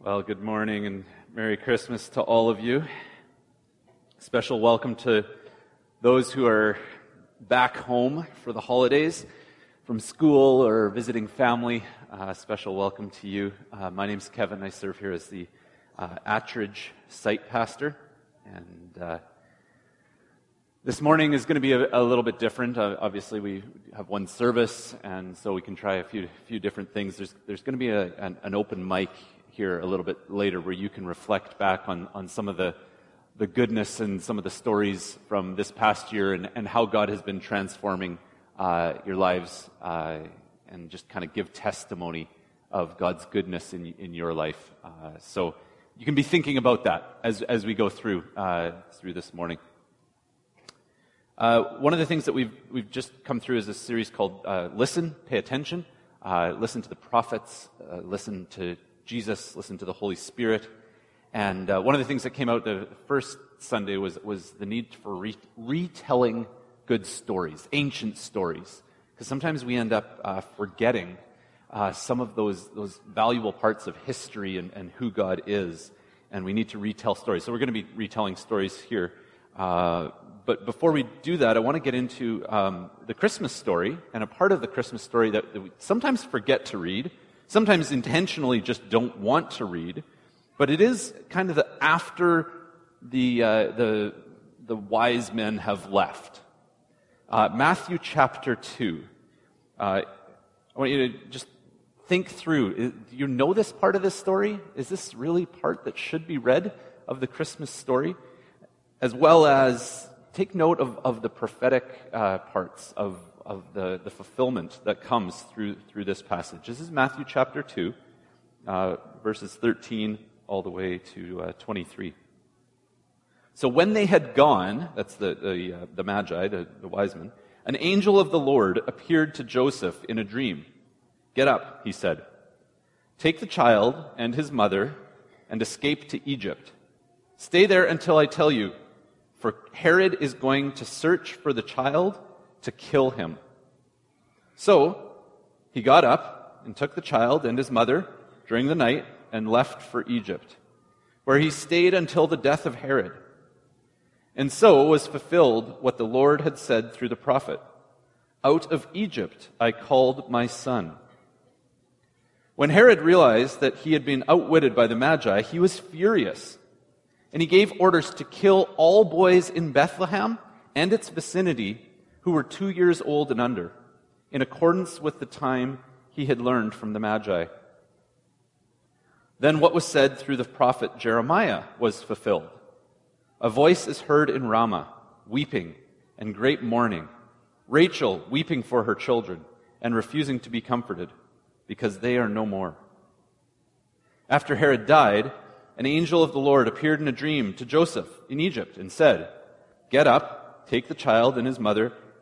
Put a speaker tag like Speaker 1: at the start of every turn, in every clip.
Speaker 1: Well, good morning and Merry Christmas to all of you. Special welcome to those who are back home for the holidays from school or visiting family. Uh, special welcome to you. Uh, my name's Kevin. I serve here as the uh, Attridge site pastor. And uh, this morning is going to be a, a little bit different. Uh, obviously, we have one service, and so we can try a few, few different things. There's, there's going to be a, an, an open mic here a little bit later where you can reflect back on, on some of the, the goodness and some of the stories from this past year and, and how God has been transforming uh, your lives uh, and just kind of give testimony of God's goodness in, in your life. Uh, so you can be thinking about that as, as we go through, uh, through this morning. Uh, one of the things that we've, we've just come through is a series called uh, Listen, Pay Attention. listen to the prophets, listen to Jesus, listen to the Holy Spirit. And uh, one of the things that came out the first Sunday was, was the need for re- retelling good stories, ancient stories. Because sometimes we end up uh, forgetting uh, some of those, those valuable parts of history and, and, who God is. And we need to retell stories. So we're going to be retelling stories here. Uh, but before we do that, I want to get into um, the Christmas story and a part of the Christmas story that, that we sometimes forget to read sometimes intentionally just don't want to read, but it is kind of the after the, uh, the, the wise men have left. Uh, Matthew chapter 2. Uh, I want you to just think through. Do you know this part of this story? Is this really part that should be read of the Christmas story? As well as take note of, of the prophetic uh, parts of of the, the fulfillment that comes through, through this passage. This is Matthew chapter 2, uh, verses 13 all the way to uh, 23. So when they had gone, that's the, the, uh, the Magi, the, the wise men, an angel of the Lord appeared to Joseph in a dream. Get up, he said. Take the child and his mother and escape to Egypt. Stay there until I tell you, for Herod is going to search for the child to kill him. So he got up and took the child and his mother during the night and left for Egypt, where he stayed until the death of Herod. And so was fulfilled what the Lord had said through the prophet Out of Egypt I called my son. When Herod realized that he had been outwitted by the Magi, he was furious. And he gave orders to kill all boys in Bethlehem and its vicinity who were two years old and under, in accordance with the time he had learned from the Magi. Then what was said through the prophet Jeremiah was fulfilled. A voice is heard in Ramah, weeping and great mourning, Rachel weeping for her children and refusing to be comforted, because they are no more. After Herod died, an angel of the Lord appeared in a dream to Joseph in Egypt and said, Get up, take the child and his mother,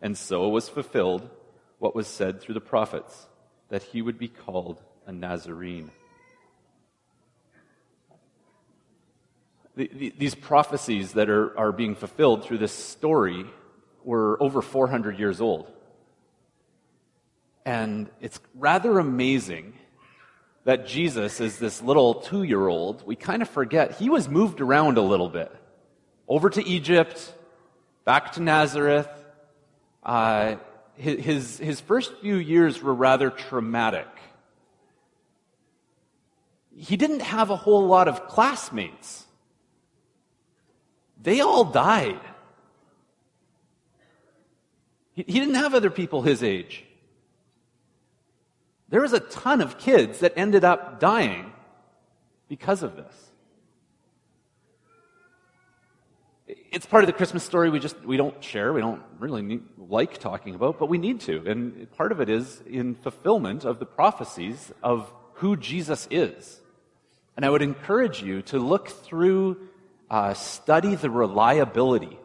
Speaker 1: and so was fulfilled what was said through the prophets, that he would be called a Nazarene. The, the, these prophecies that are, are being fulfilled through this story were over 400 years old. And it's rather amazing that Jesus is this little two year old. We kind of forget he was moved around a little bit. Over to Egypt, back to Nazareth, uh, his, his first few years were rather traumatic. He didn't have a whole lot of classmates. They all died. He, he didn't have other people his age. There was a ton of kids that ended up dying because of this. It's part of the Christmas story we just we don't share, we don't really need, like talking about, but we need to. And part of it is in fulfillment of the prophecies of who Jesus is. And I would encourage you to look through, uh, study the reliability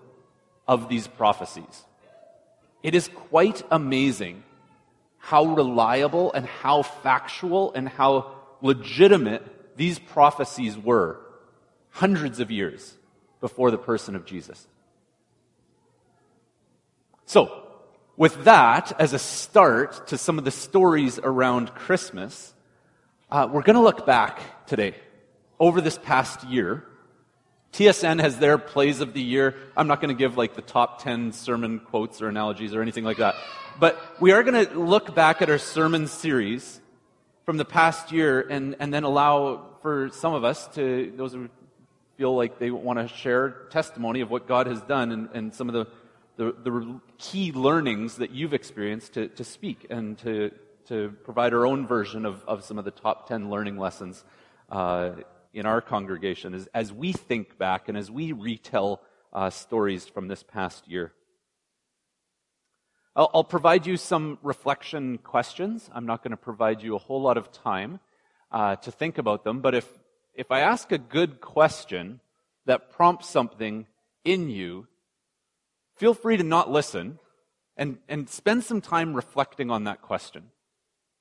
Speaker 1: of these prophecies. It is quite amazing how reliable and how factual and how legitimate these prophecies were hundreds of years before the person of Jesus. So, with that as a start to some of the stories around Christmas, uh, we're going to look back today over this past year. TSN has their plays of the year. I'm not going to give like the top 10 sermon quotes or analogies or anything like that. But we are going to look back at our sermon series from the past year and, and then allow for some of us to, those who feel like they want to share testimony of what God has done and, and some of the, the, the, key learnings that you've experienced to, to speak and to, to provide our own version of, of some of the top 10 learning lessons uh, in our congregation as, as we think back and as we retell uh, stories from this past year. I'll, I'll, provide you some reflection questions. I'm not going to provide you a whole lot of time uh, to think about them, but if, if I ask a good question that prompts something in you, feel free to not listen and, and spend some time reflecting on that question.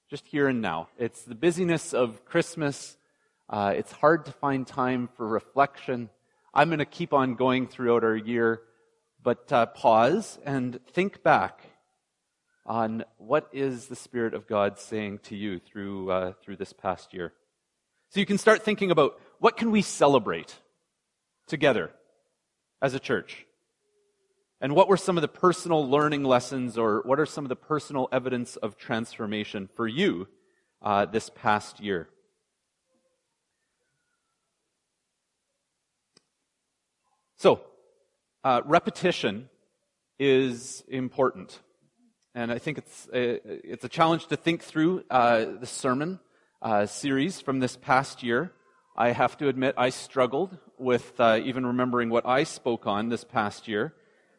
Speaker 1: Just here and now. It's the busyness of Christmas. Uh, it's hard to find time for reflection. I'm going to keep on going throughout our year, but uh, pause and think back on what is the Spirit of God saying to you through, uh, through this past year. So you can start thinking about what can we celebrate together as a church? And what were some of the personal learning lessons or what are some of the personal evidence of transformation for you uh, this past year? So, uh, repetition is important. And I think it's a, it's a challenge to think through uh, the sermon uh, series from this past year. I have to admit, I struggled with uh, even remembering what I spoke on this past year.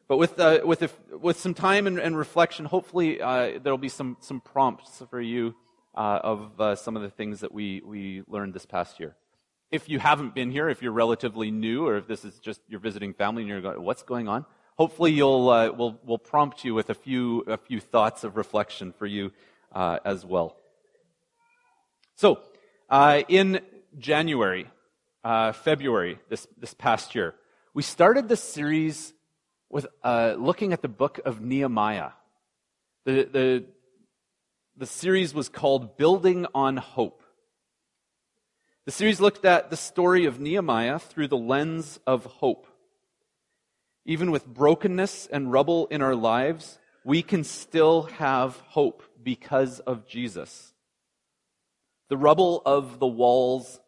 Speaker 1: But with, uh, with, if, with some time and, and reflection, hopefully uh, there will be some, some prompts for you uh, of some of the things that we, we learned this past year. If you haven't been here, if you're relatively new, or if this is just your visiting family and you're going, what's going on? hopefully you'll uh, will will prompt you with a few a few thoughts of reflection for you uh, as well. So, uh, in January, uh, February this this past year, we started this series with uh, looking at the book of Nehemiah. The the the series was called "Building on Hope." The series looked at the story of Nehemiah through the lens of hope. Even with brokenness and rubble in our lives, we can still have hope because of Jesus. The rubble of the walls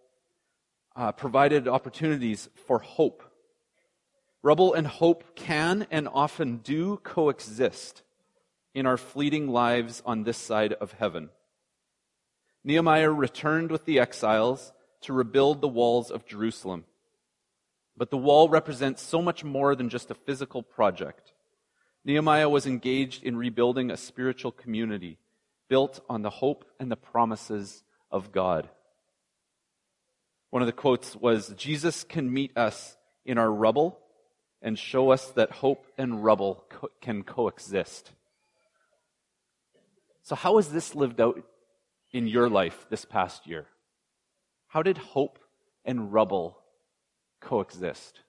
Speaker 1: uh, provided opportunities for hope. Rubble and hope can and often do coexist in our fleeting lives on this side of heaven. Nehemiah returned with the exiles to rebuild the walls of Jerusalem. But the wall represents so much more than just a physical project. Nehemiah was engaged in rebuilding a spiritual community built on the hope and the promises of God. One of the quotes was Jesus can meet us in our rubble and show us that hope and rubble co- can coexist. So, how has this lived out in your life this past year? How did hope and rubble coexist.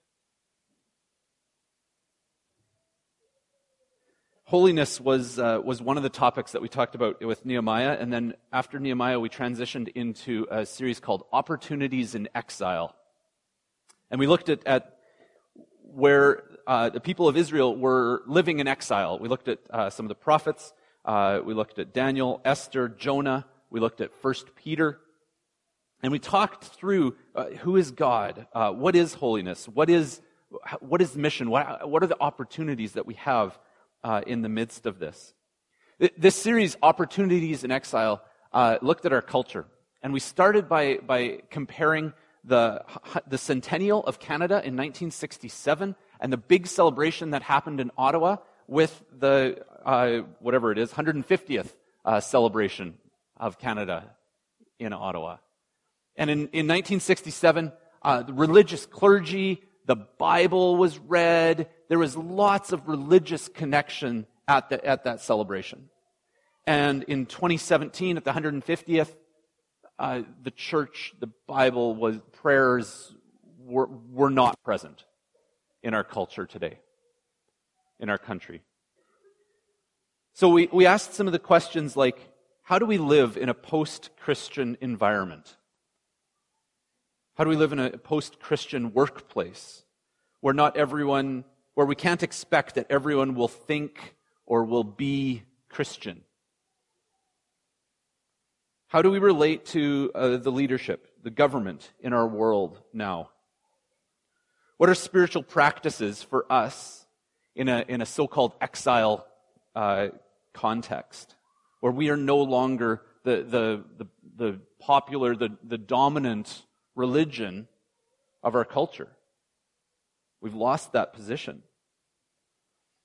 Speaker 1: Holiness was, uh, was one of the topics that we talked about with Nehemiah, and then after Nehemiah, we transitioned into a series called Opportunities in Exile. And we looked at, at where uh, the people of Israel were living in exile. We looked at uh, some of the prophets, uh, we looked at Daniel, Esther, Jonah, we looked at First Peter. And we talked through uh, who is God, uh, what is holiness, what is, what is mission, what, what are the opportunities that we have uh, in the midst of this. This series, Opportunities in Exile, uh, looked at our culture. And we started by, by comparing the, the centennial of Canada in 1967 and the big celebration that happened in Ottawa with the, uh, whatever it is, 150th uh, celebration of Canada in Ottawa. And in, in 1967, uh, the religious clergy, the Bible was read. There was lots of religious connection at, the, at that celebration. And in 2017, at the 150th, uh, the church, the Bible was, prayers were, were not present in our culture today, in our country. So we, we asked some of the questions like, how do we live in a post Christian environment? How do we live in a post Christian workplace where not everyone, where we can't expect that everyone will think or will be Christian? How do we relate to uh, the leadership, the government in our world now? What are spiritual practices for us in a, in a so called exile uh, context? where we are no longer the, the, the, the popular, the, the dominant religion of our culture. We've lost that position.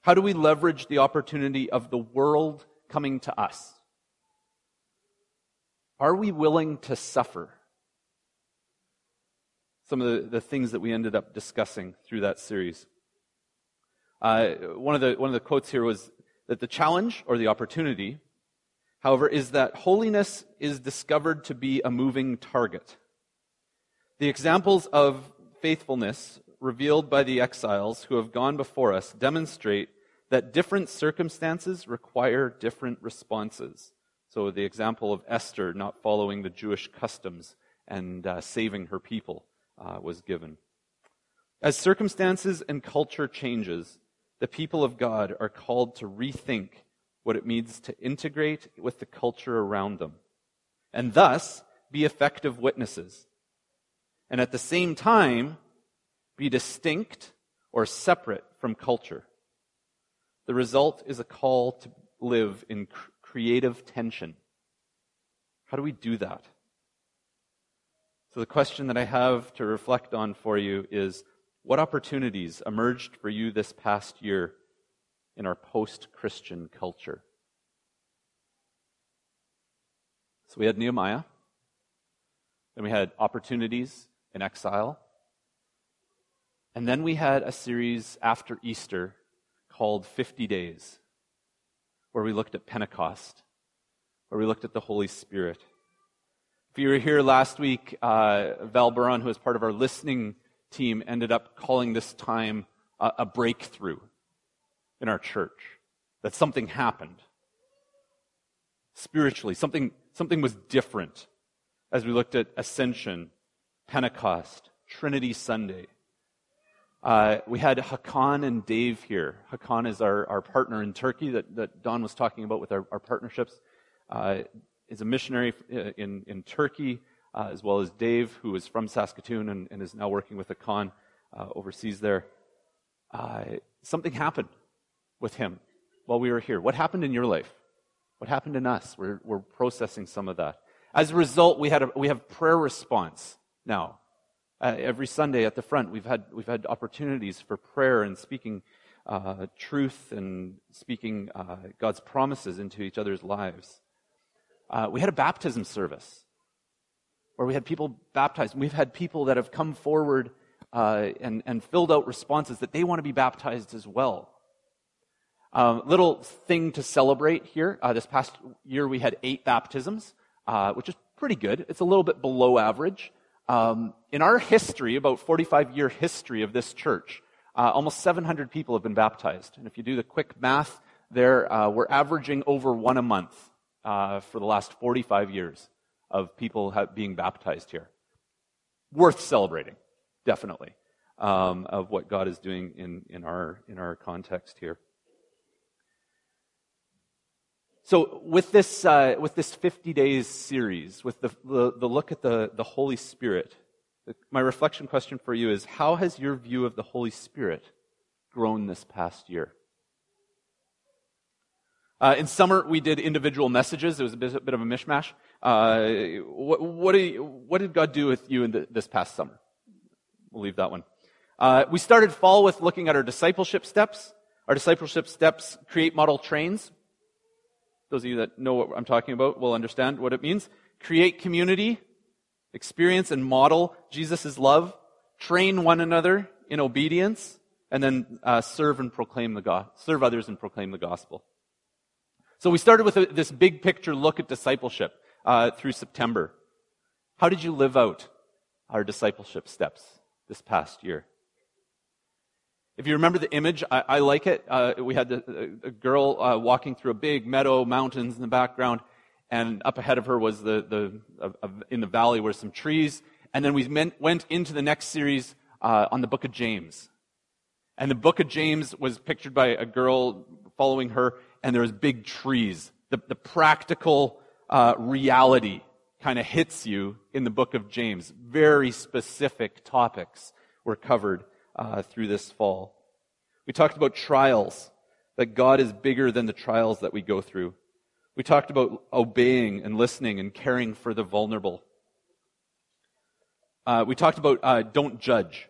Speaker 1: How do we leverage the opportunity of the world coming to us? Are we willing to suffer? Some of the, the things that we ended up discussing through that series. Uh, one, of the, one of the quotes here was that the challenge or the opportunity however, is that holiness is discovered to be a moving target. The examples of faithfulness revealed by the exiles who have gone before us demonstrate that different circumstances require different responses. So, the example of Esther not following the Jewish customs and uh, saving her people uh, was given. As circumstances and culture changes, the people of God are called to rethink what it means to integrate with the culture around them, and thus be effective witnesses. And at the same time, be distinct or separate from culture. The result is a call to live in cr- creative tension. How do we do that? So, the question that I have to reflect on for you is what opportunities emerged for you this past year in our post Christian culture. So we had Nehemiah, then we had opportunities in exile, and then we had a series after Easter called 50 Days, where we looked at Pentecost, where we looked at the Holy Spirit. If you were here last week, uh, Val Baron, who was part of our listening team, ended up calling this time a, a breakthrough in our church, that something happened. Spiritually, something, something was different as we looked at Ascension, Pentecost, Trinity Sunday. Uh, we had Hakan and Dave here. Hakan is our, our partner in Turkey that, that Don was talking about with our, our partnerships. Uh, is a missionary uh, in, in Turkey, uh, as well as Dave, who is from Saskatoon and, and is now working with Hakan uh, overseas there. Uh, something happened with him while we were here? What happened in your life? What happened in us? We're, we're processing some of that. As a result, we, had a, we have prayer response now. Uh, every Sunday at the front, we've had, we've had opportunities for prayer and speaking uh, truth and speaking uh, God's promises into each other's lives. Uh, we had a baptism service where we had people baptized. We've had people that have come forward uh, and, and filled out responses that they want to be baptized as well. Um, little thing to celebrate here. This past year we had eight baptisms, which is pretty good. It's a little bit below average. Um, in our history, about 45 year history of this church, uh, almost 700 people have been baptized. And if you do the quick math there, uh, we're averaging over one a month uh, for the last 45 years of people have, being baptized here. Worth celebrating, definitely, um, of what God is doing in, in, our, in our context here. So, with this, uh, with this 50 days series, with the, the, the look at the, the Holy Spirit, my reflection question for you is how has your view of the Holy Spirit grown this past year? Uh, in summer, we did individual messages. It was a bit, a bit of a mishmash. Uh, what, what, you, what, did God do with you in the, this past summer? We'll leave that one. Uh, we started fall with looking at our discipleship steps. Our discipleship steps create model trains. Those of you that know what I'm talking about will understand what it means. Create community, experience and model Jesus' love, train one another in obedience, and then uh, serve and proclaim the go- serve others and proclaim the gospel. So we started with a, this big picture look at discipleship uh, through September. How did you live out our discipleship steps this past year? If you remember the image, I, I like it. Uh, we had the, a, girl uh, walking through a big meadow, mountains in the background, and up ahead of her was the, the in the valley were some trees. And then we went into the next series uh, on the book of James. And the book of James was pictured by a girl following her, and there was big trees. The, the practical uh, reality kind of hits you in the book of James. Very specific topics were covered uh, through this fall. We talked about trials, that God is bigger than the trials that we go through. We talked about obeying and listening and caring for the vulnerable. Uh, we talked about uh, don't judge.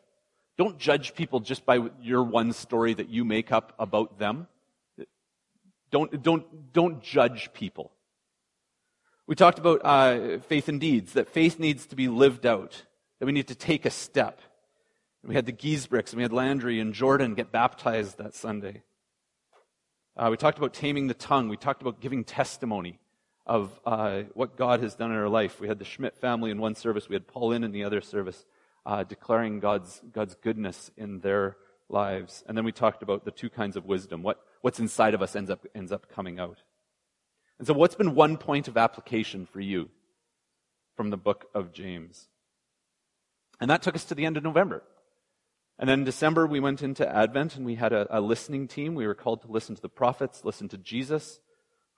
Speaker 1: Don't judge people just by your one story that you make up about them. Don't, don't, don't judge people. We talked about uh, faith and deeds, that faith needs to be lived out, that we need to take a step. We had the Giesbrechts, and we had Landry and Jordan get baptized that Sunday. Uh, we talked about taming the tongue. We talked about giving testimony of uh, what God has done in our life. We had the Schmidt family in one service. We had Paul in in the other service, uh, declaring God's, God's goodness in their lives. And then we talked about the two kinds of wisdom. What, what's inside of us ends up, ends up coming out. And so, what's been one point of application for you from the book of James? And that took us to the end of November. And then in December, we went into Advent and we had a, a, listening team. We were called to listen to the prophets, listen to Jesus.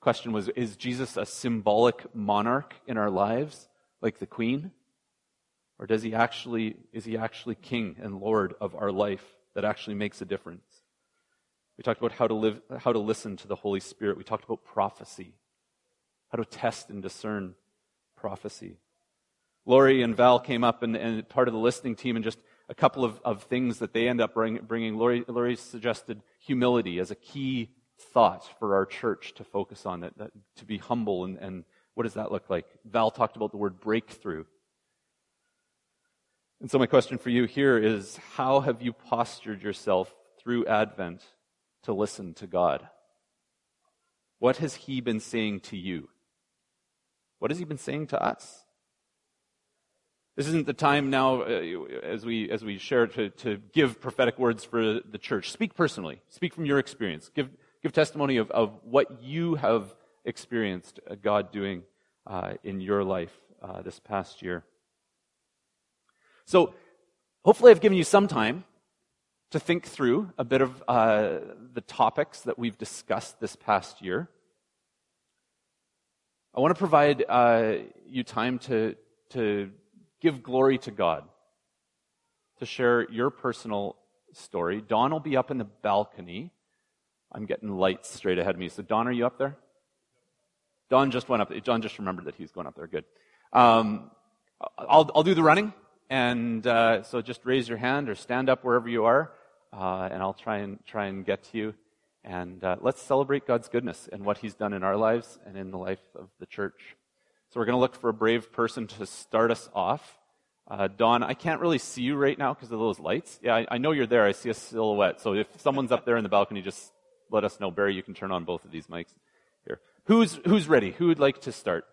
Speaker 1: Question was, is Jesus a symbolic monarch in our lives, like the queen? Or does he actually, is he actually king and lord of our life that actually makes a difference? We talked about how to live, how to listen to the Holy Spirit. We talked about prophecy, how to test and discern prophecy. Lori and Val came up and, and part of the listening team and just a couple of, of things that they end up bring, bringing. Lori, Lori suggested humility as a key thought for our church to focus on, that, that to be humble, and, and what does that look like? Val talked about the word breakthrough. And so, my question for you here is how have you postured yourself through Advent to listen to God? What has He been saying to you? What has He been saying to us? This isn't the time now, uh, as we as we share, to, to give prophetic words for the church. Speak personally. Speak from your experience. Give give testimony of, of what you have experienced uh, God doing uh, in your life uh, this past year. So, hopefully, I've given you some time to think through a bit of uh, the topics that we've discussed this past year. I want to provide uh, you time to to give glory to God, to share your personal story. Don will be up in the balcony. I'm getting lights straight ahead of me. So, Don, are you up there? Don just went up. Don just remembered that he's going up there. Good. Um, I'll, I'll do the running. And uh, so just raise your hand or stand up wherever you are, uh, and I'll try and try and get to you. And uh, let's celebrate God's goodness and what He's done in our lives and in the life of the church. So we're going to look for a brave person to start us off. Uh, Don, I can't really see you right now because of those lights. Yeah, I, I, know you're there. I see a silhouette. So if someone's up there in the balcony, just let us know. Barry, you can turn on both of these mics here. Who's, who's ready? Who would like to start?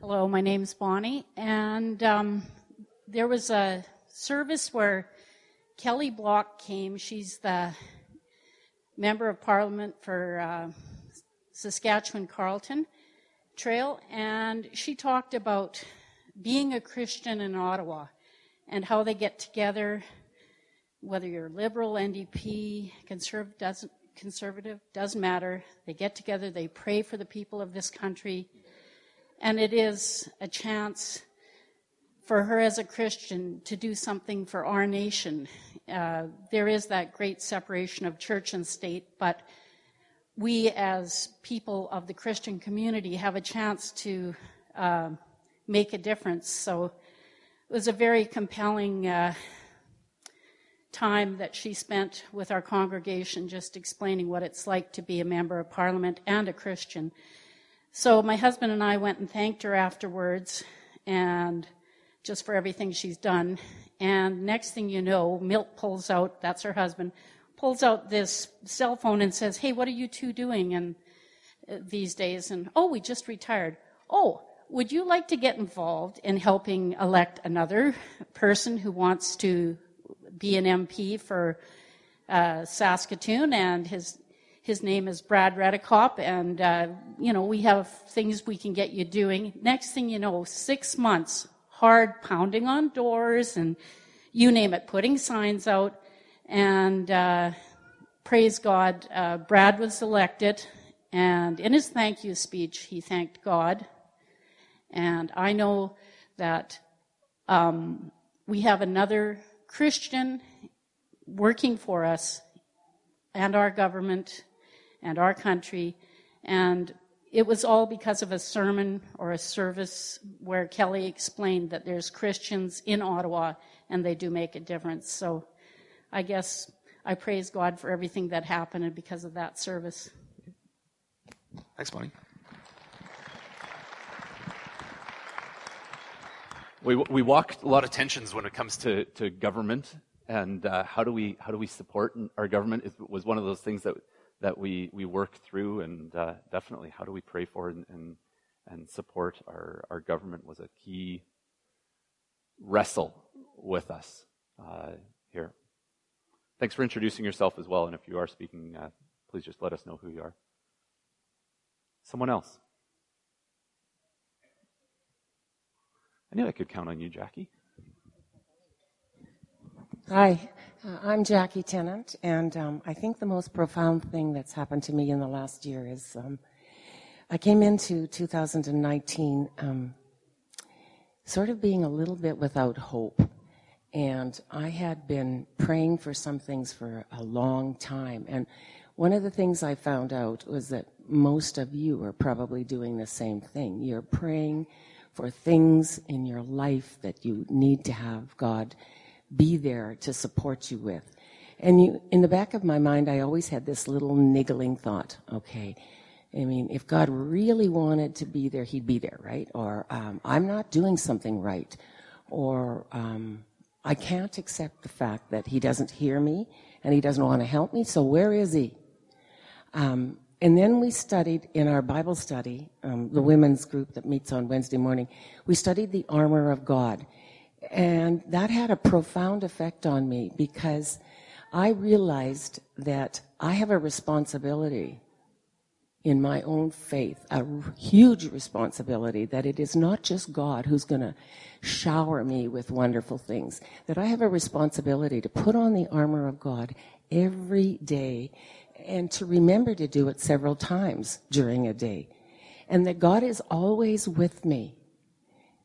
Speaker 2: Hello, my name's Bonnie, and um, there was a service where Kelly Block came. She's the member of parliament for uh, Saskatchewan Carlton Trail, and she talked about being a Christian in Ottawa and how they get together, whether you're liberal, NDP, conservative, doesn't, conservative, doesn't matter. They get together, they pray for the people of this country, and it is a chance for her as a Christian to do something for our nation. Uh, there is that great separation of church and state, but we as people of the Christian community have a chance to uh, make a difference. So it was a very compelling uh, time that she spent with our congregation just explaining what it's like to be a member of parliament and a Christian. So my husband and I went and thanked her afterwards and just for everything she's done. And next thing you know, Milt pulls out, that's her husband, pulls out this cell phone and says, Hey, what are you two doing and uh, these days? And oh, we just retired. Oh, would you like to get involved in helping elect another person who wants to be an MP for uh, Saskatoon? And his his name is Brad Redekopp, and uh, you know we have things we can get you doing. Next thing you know, six months hard pounding on doors and you name it, putting signs out, and uh, praise God, uh, Brad was elected, and in his thank you speech, he thanked God and I know that um, we have another Christian working for us and our government and our country. And it was all because of a sermon or a service where Kelly explained that there's Christians in Ottawa and they do make a difference. So I guess I praise God for everything that happened because of that service.
Speaker 3: Thanks, Bonnie.
Speaker 1: We, we walk a lot of tensions when it comes to, to government and uh, how do we how do we support our government it was one of those things that that we we work through and uh, definitely how do we pray for and, and, and support our our government was a key wrestle with us uh, here. Thanks for introducing yourself as well, and if you are speaking, uh, please just let us know who you are. Someone else. I knew I could count on you, Jackie.
Speaker 4: Hi, uh, I'm Jackie Tennant, and um, I think the most profound thing that's happened to me in the last year is um, I came into 2019 um, sort of being a little bit without hope. And I had been praying for some things for a long time. And one of the things I found out was that most of you are probably doing the same thing. You're praying for things in your life that you need to have God be there to support you with. And you, in the back of my mind, I always had this little niggling thought, okay, I mean, if God really wanted to be there, he'd be there, right? Or, um, I'm not doing something right. Or, um, I can't accept the fact that he doesn't hear me and he doesn't want to help me, so where is he? Um, and then we studied in our Bible study, um, the women's group that meets on Wednesday morning, we studied the armor of God. And that had a profound effect on me because I realized that I have a responsibility in my own faith, a huge responsibility that it is not just God who's going to shower me with wonderful things, that I have a responsibility to put on the armor of God every day and to remember to do it several times during a day. And that God is always with me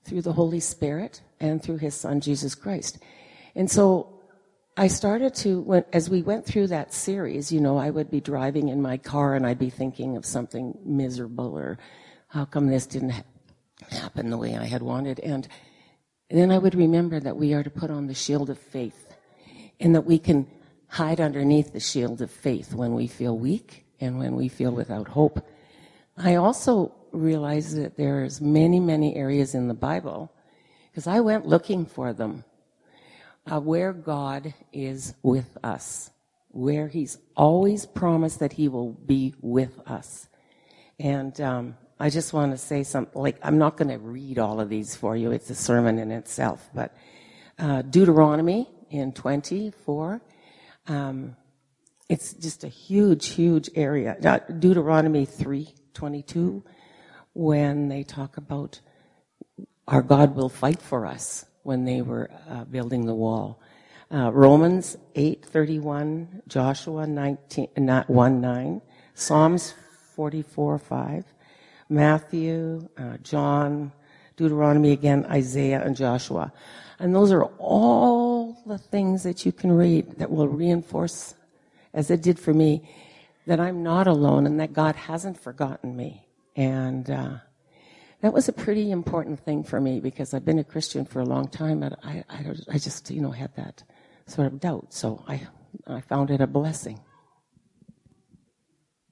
Speaker 4: through the Holy Spirit and through His Son, Jesus Christ. And so I started to, when, as we went through that series, you know, I would be driving in my car and I'd be thinking of something miserable or how come this didn't ha- happen the way I had wanted. And, then I would remember that we are to put on the shield of faith and that we can hide underneath the shield of faith when we feel weak and when we feel without hope. I also realize that there's many, many areas in the Bible, because I went looking for them, uh, where God is with us, where He's always promised that He will be with us. And um, I just want to say something, like, I'm not going to read all of these for you, it's a sermon in itself, but uh, Deuteronomy in 24, um, it's just a huge, huge area. Deuteronomy 3:22, when they talk about our God will fight for us when they were uh, building the wall. Uh, Romans 8:31, Joshua 19, not 1 9, Psalms 44 5, Matthew, uh, John, Deuteronomy again, Isaiah, and Joshua. And those are all the things that you can read that will reinforce, as it did for me, that I'm not alone and that God hasn't forgotten me. And uh, that was a pretty important thing for me because I've been a Christian for a long time, but I, I, I just, you know, had that sort of doubt. So I, I found it a blessing.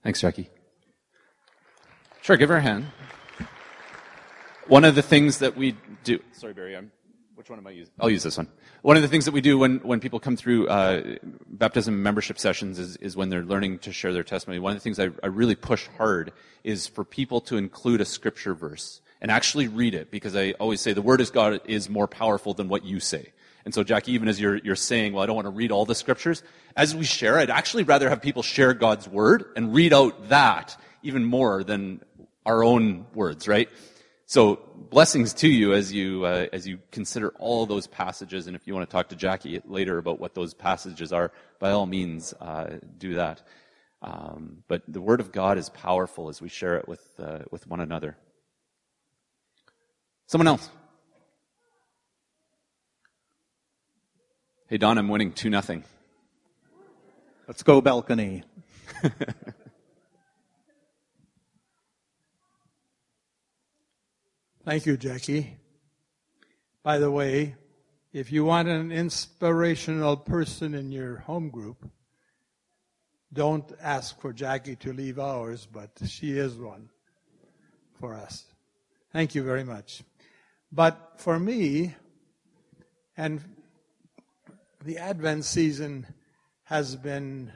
Speaker 1: Thanks, Jackie. Sure, give her a hand. One of the things that we do. Sorry, Barry. I'm, which one am I using? I'll use this one. One of the things that we do when, when people come through uh, baptism membership sessions is, is when they're learning to share their testimony. One of the things I, I really push hard is for people to include a scripture verse and actually read it because I always say the word of God is more powerful than what you say. And so, Jackie, even as you're, you're saying, well, I don't want to read all the scriptures, as we share, I'd actually rather have people share God's word and read out that even more than our own words, right? So, blessings to you as you, uh, as you consider all those passages. And if you want to talk to Jackie later about what those passages are, by all means, uh, do that. Um, but the word of God is powerful as we share it with, uh, with one another. Someone else. Hey, Don, I'm winning 2 nothing.
Speaker 5: Let's go balcony.
Speaker 6: Thank you, Jackie. By the way, if you want an inspirational person in your home group, don't ask for Jackie to leave ours, but she is one for us. Thank you very much. But for me, and the Advent season has been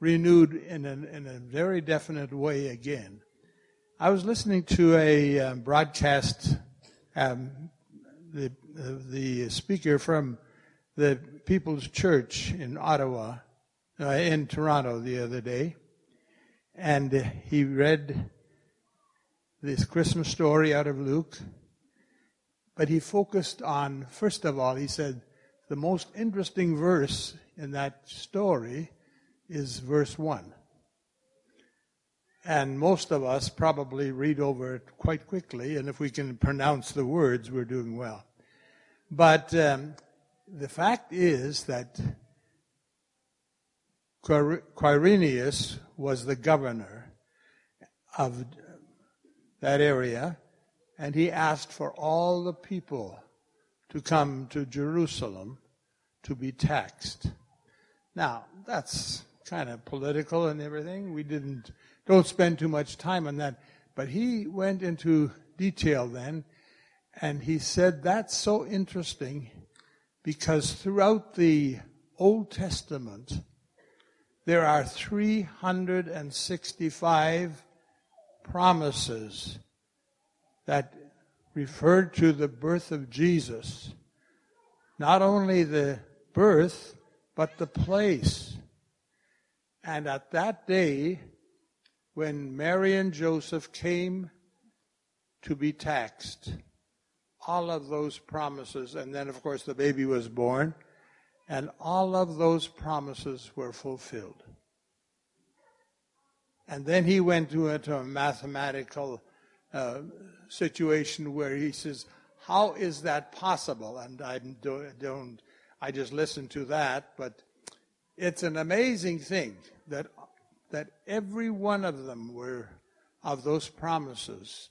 Speaker 6: renewed in a, in a very definite way again. I was listening to a um, broadcast, um, the, the speaker from the People's Church in Ottawa, uh, in Toronto the other day, and he read this Christmas story out of Luke, but he focused on, first of all, he said, the most interesting verse in that story is verse 1. And most of us probably read over it quite quickly, and if we can pronounce the words, we're doing well. But um, the fact is that Quirinius was the governor of that area, and he asked for all the people to come to Jerusalem to be taxed. Now, that's kind of political and everything. We didn't don't spend too much time on that. But he went into detail then, and he said that's so interesting because throughout the Old Testament, there are 365 promises that referred to the birth of Jesus. Not only the birth, but the place. And at that day, when Mary and Joseph came to be taxed, all of those promises, and then of course the baby was born, and all of those promises were fulfilled. And then he went to, into a mathematical uh, situation where he says, How is that possible? And I don't, I just listen to that, but it's an amazing thing that that every one of them were of those promises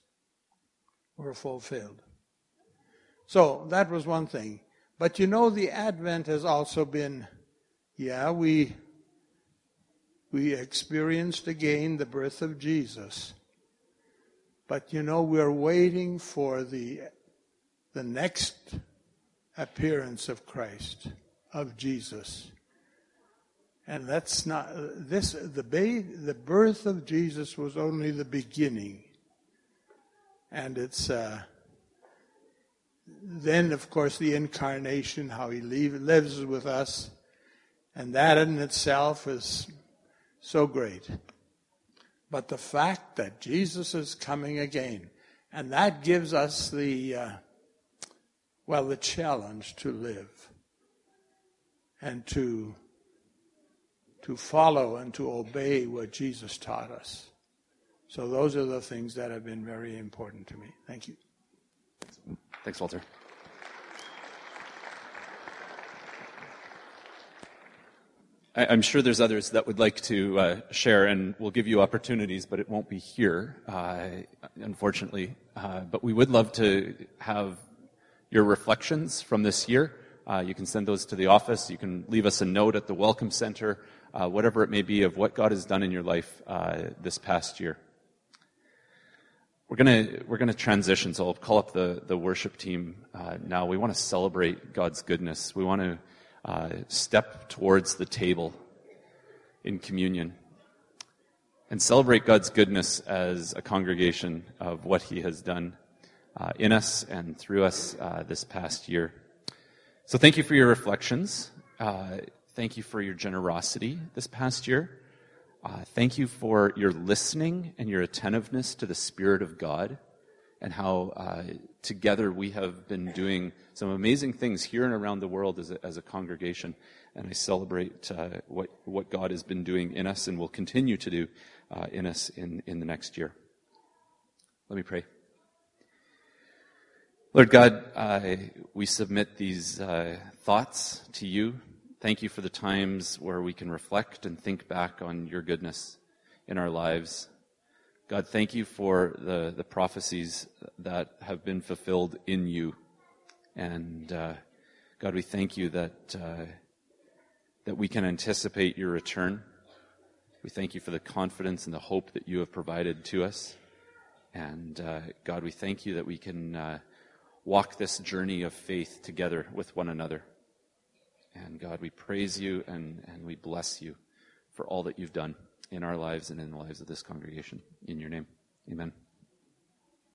Speaker 6: were fulfilled. So that was one thing. But you know the advent has also been yeah, we we experienced again the birth of Jesus. But you know we're waiting for the the next appearance of Christ, of Jesus. And that's not this the ba- the birth of Jesus was only the beginning. And it's uh, then, of course, the incarnation, how he leave, lives with us, and that in itself is so great. But the fact that Jesus is coming again, and that gives us the, uh, well, the challenge to live and to to follow and to obey what Jesus taught us. So those are the things that have been very important to me. Thank you.
Speaker 1: Thanks, Walter. I'm sure there's others that would like to uh, share, and we'll give you opportunities, but it won't be here, uh, unfortunately. Uh, but we would love to have your reflections from this year uh, you can send those to the office. You can leave us a note at the Welcome Center, uh, whatever it may be, of what God has done in your life uh, this past year. We're gonna we're gonna transition, so I'll call up the the worship team uh, now. We want to celebrate God's goodness. We want to uh, step towards the table in communion and celebrate God's goodness as a congregation of what He has done uh, in us and through us uh, this past year. So, thank you for your reflections. Uh, thank you for your generosity this past year. Uh, thank you for your listening and your attentiveness to the Spirit of God and how uh, together we have been doing some amazing things here and around the world as a, as a congregation. And I celebrate uh, what, what God has been doing in us and will continue to do uh, in us in, in the next year. Let me pray. Lord God, we submit these uh, thoughts to you. Thank you for the times where we can reflect and think back on your goodness in our lives. God, thank you for the, the prophecies that have been fulfilled in you. And uh, God, we thank you that, uh, that we can anticipate your return. We thank you for the confidence and the hope that you have provided to us. And uh, God, we thank you that we can uh, walk this journey of faith together with one another. And God, we praise you and, and we bless you for all that you've done in our lives and in the lives of this congregation. In your name, amen.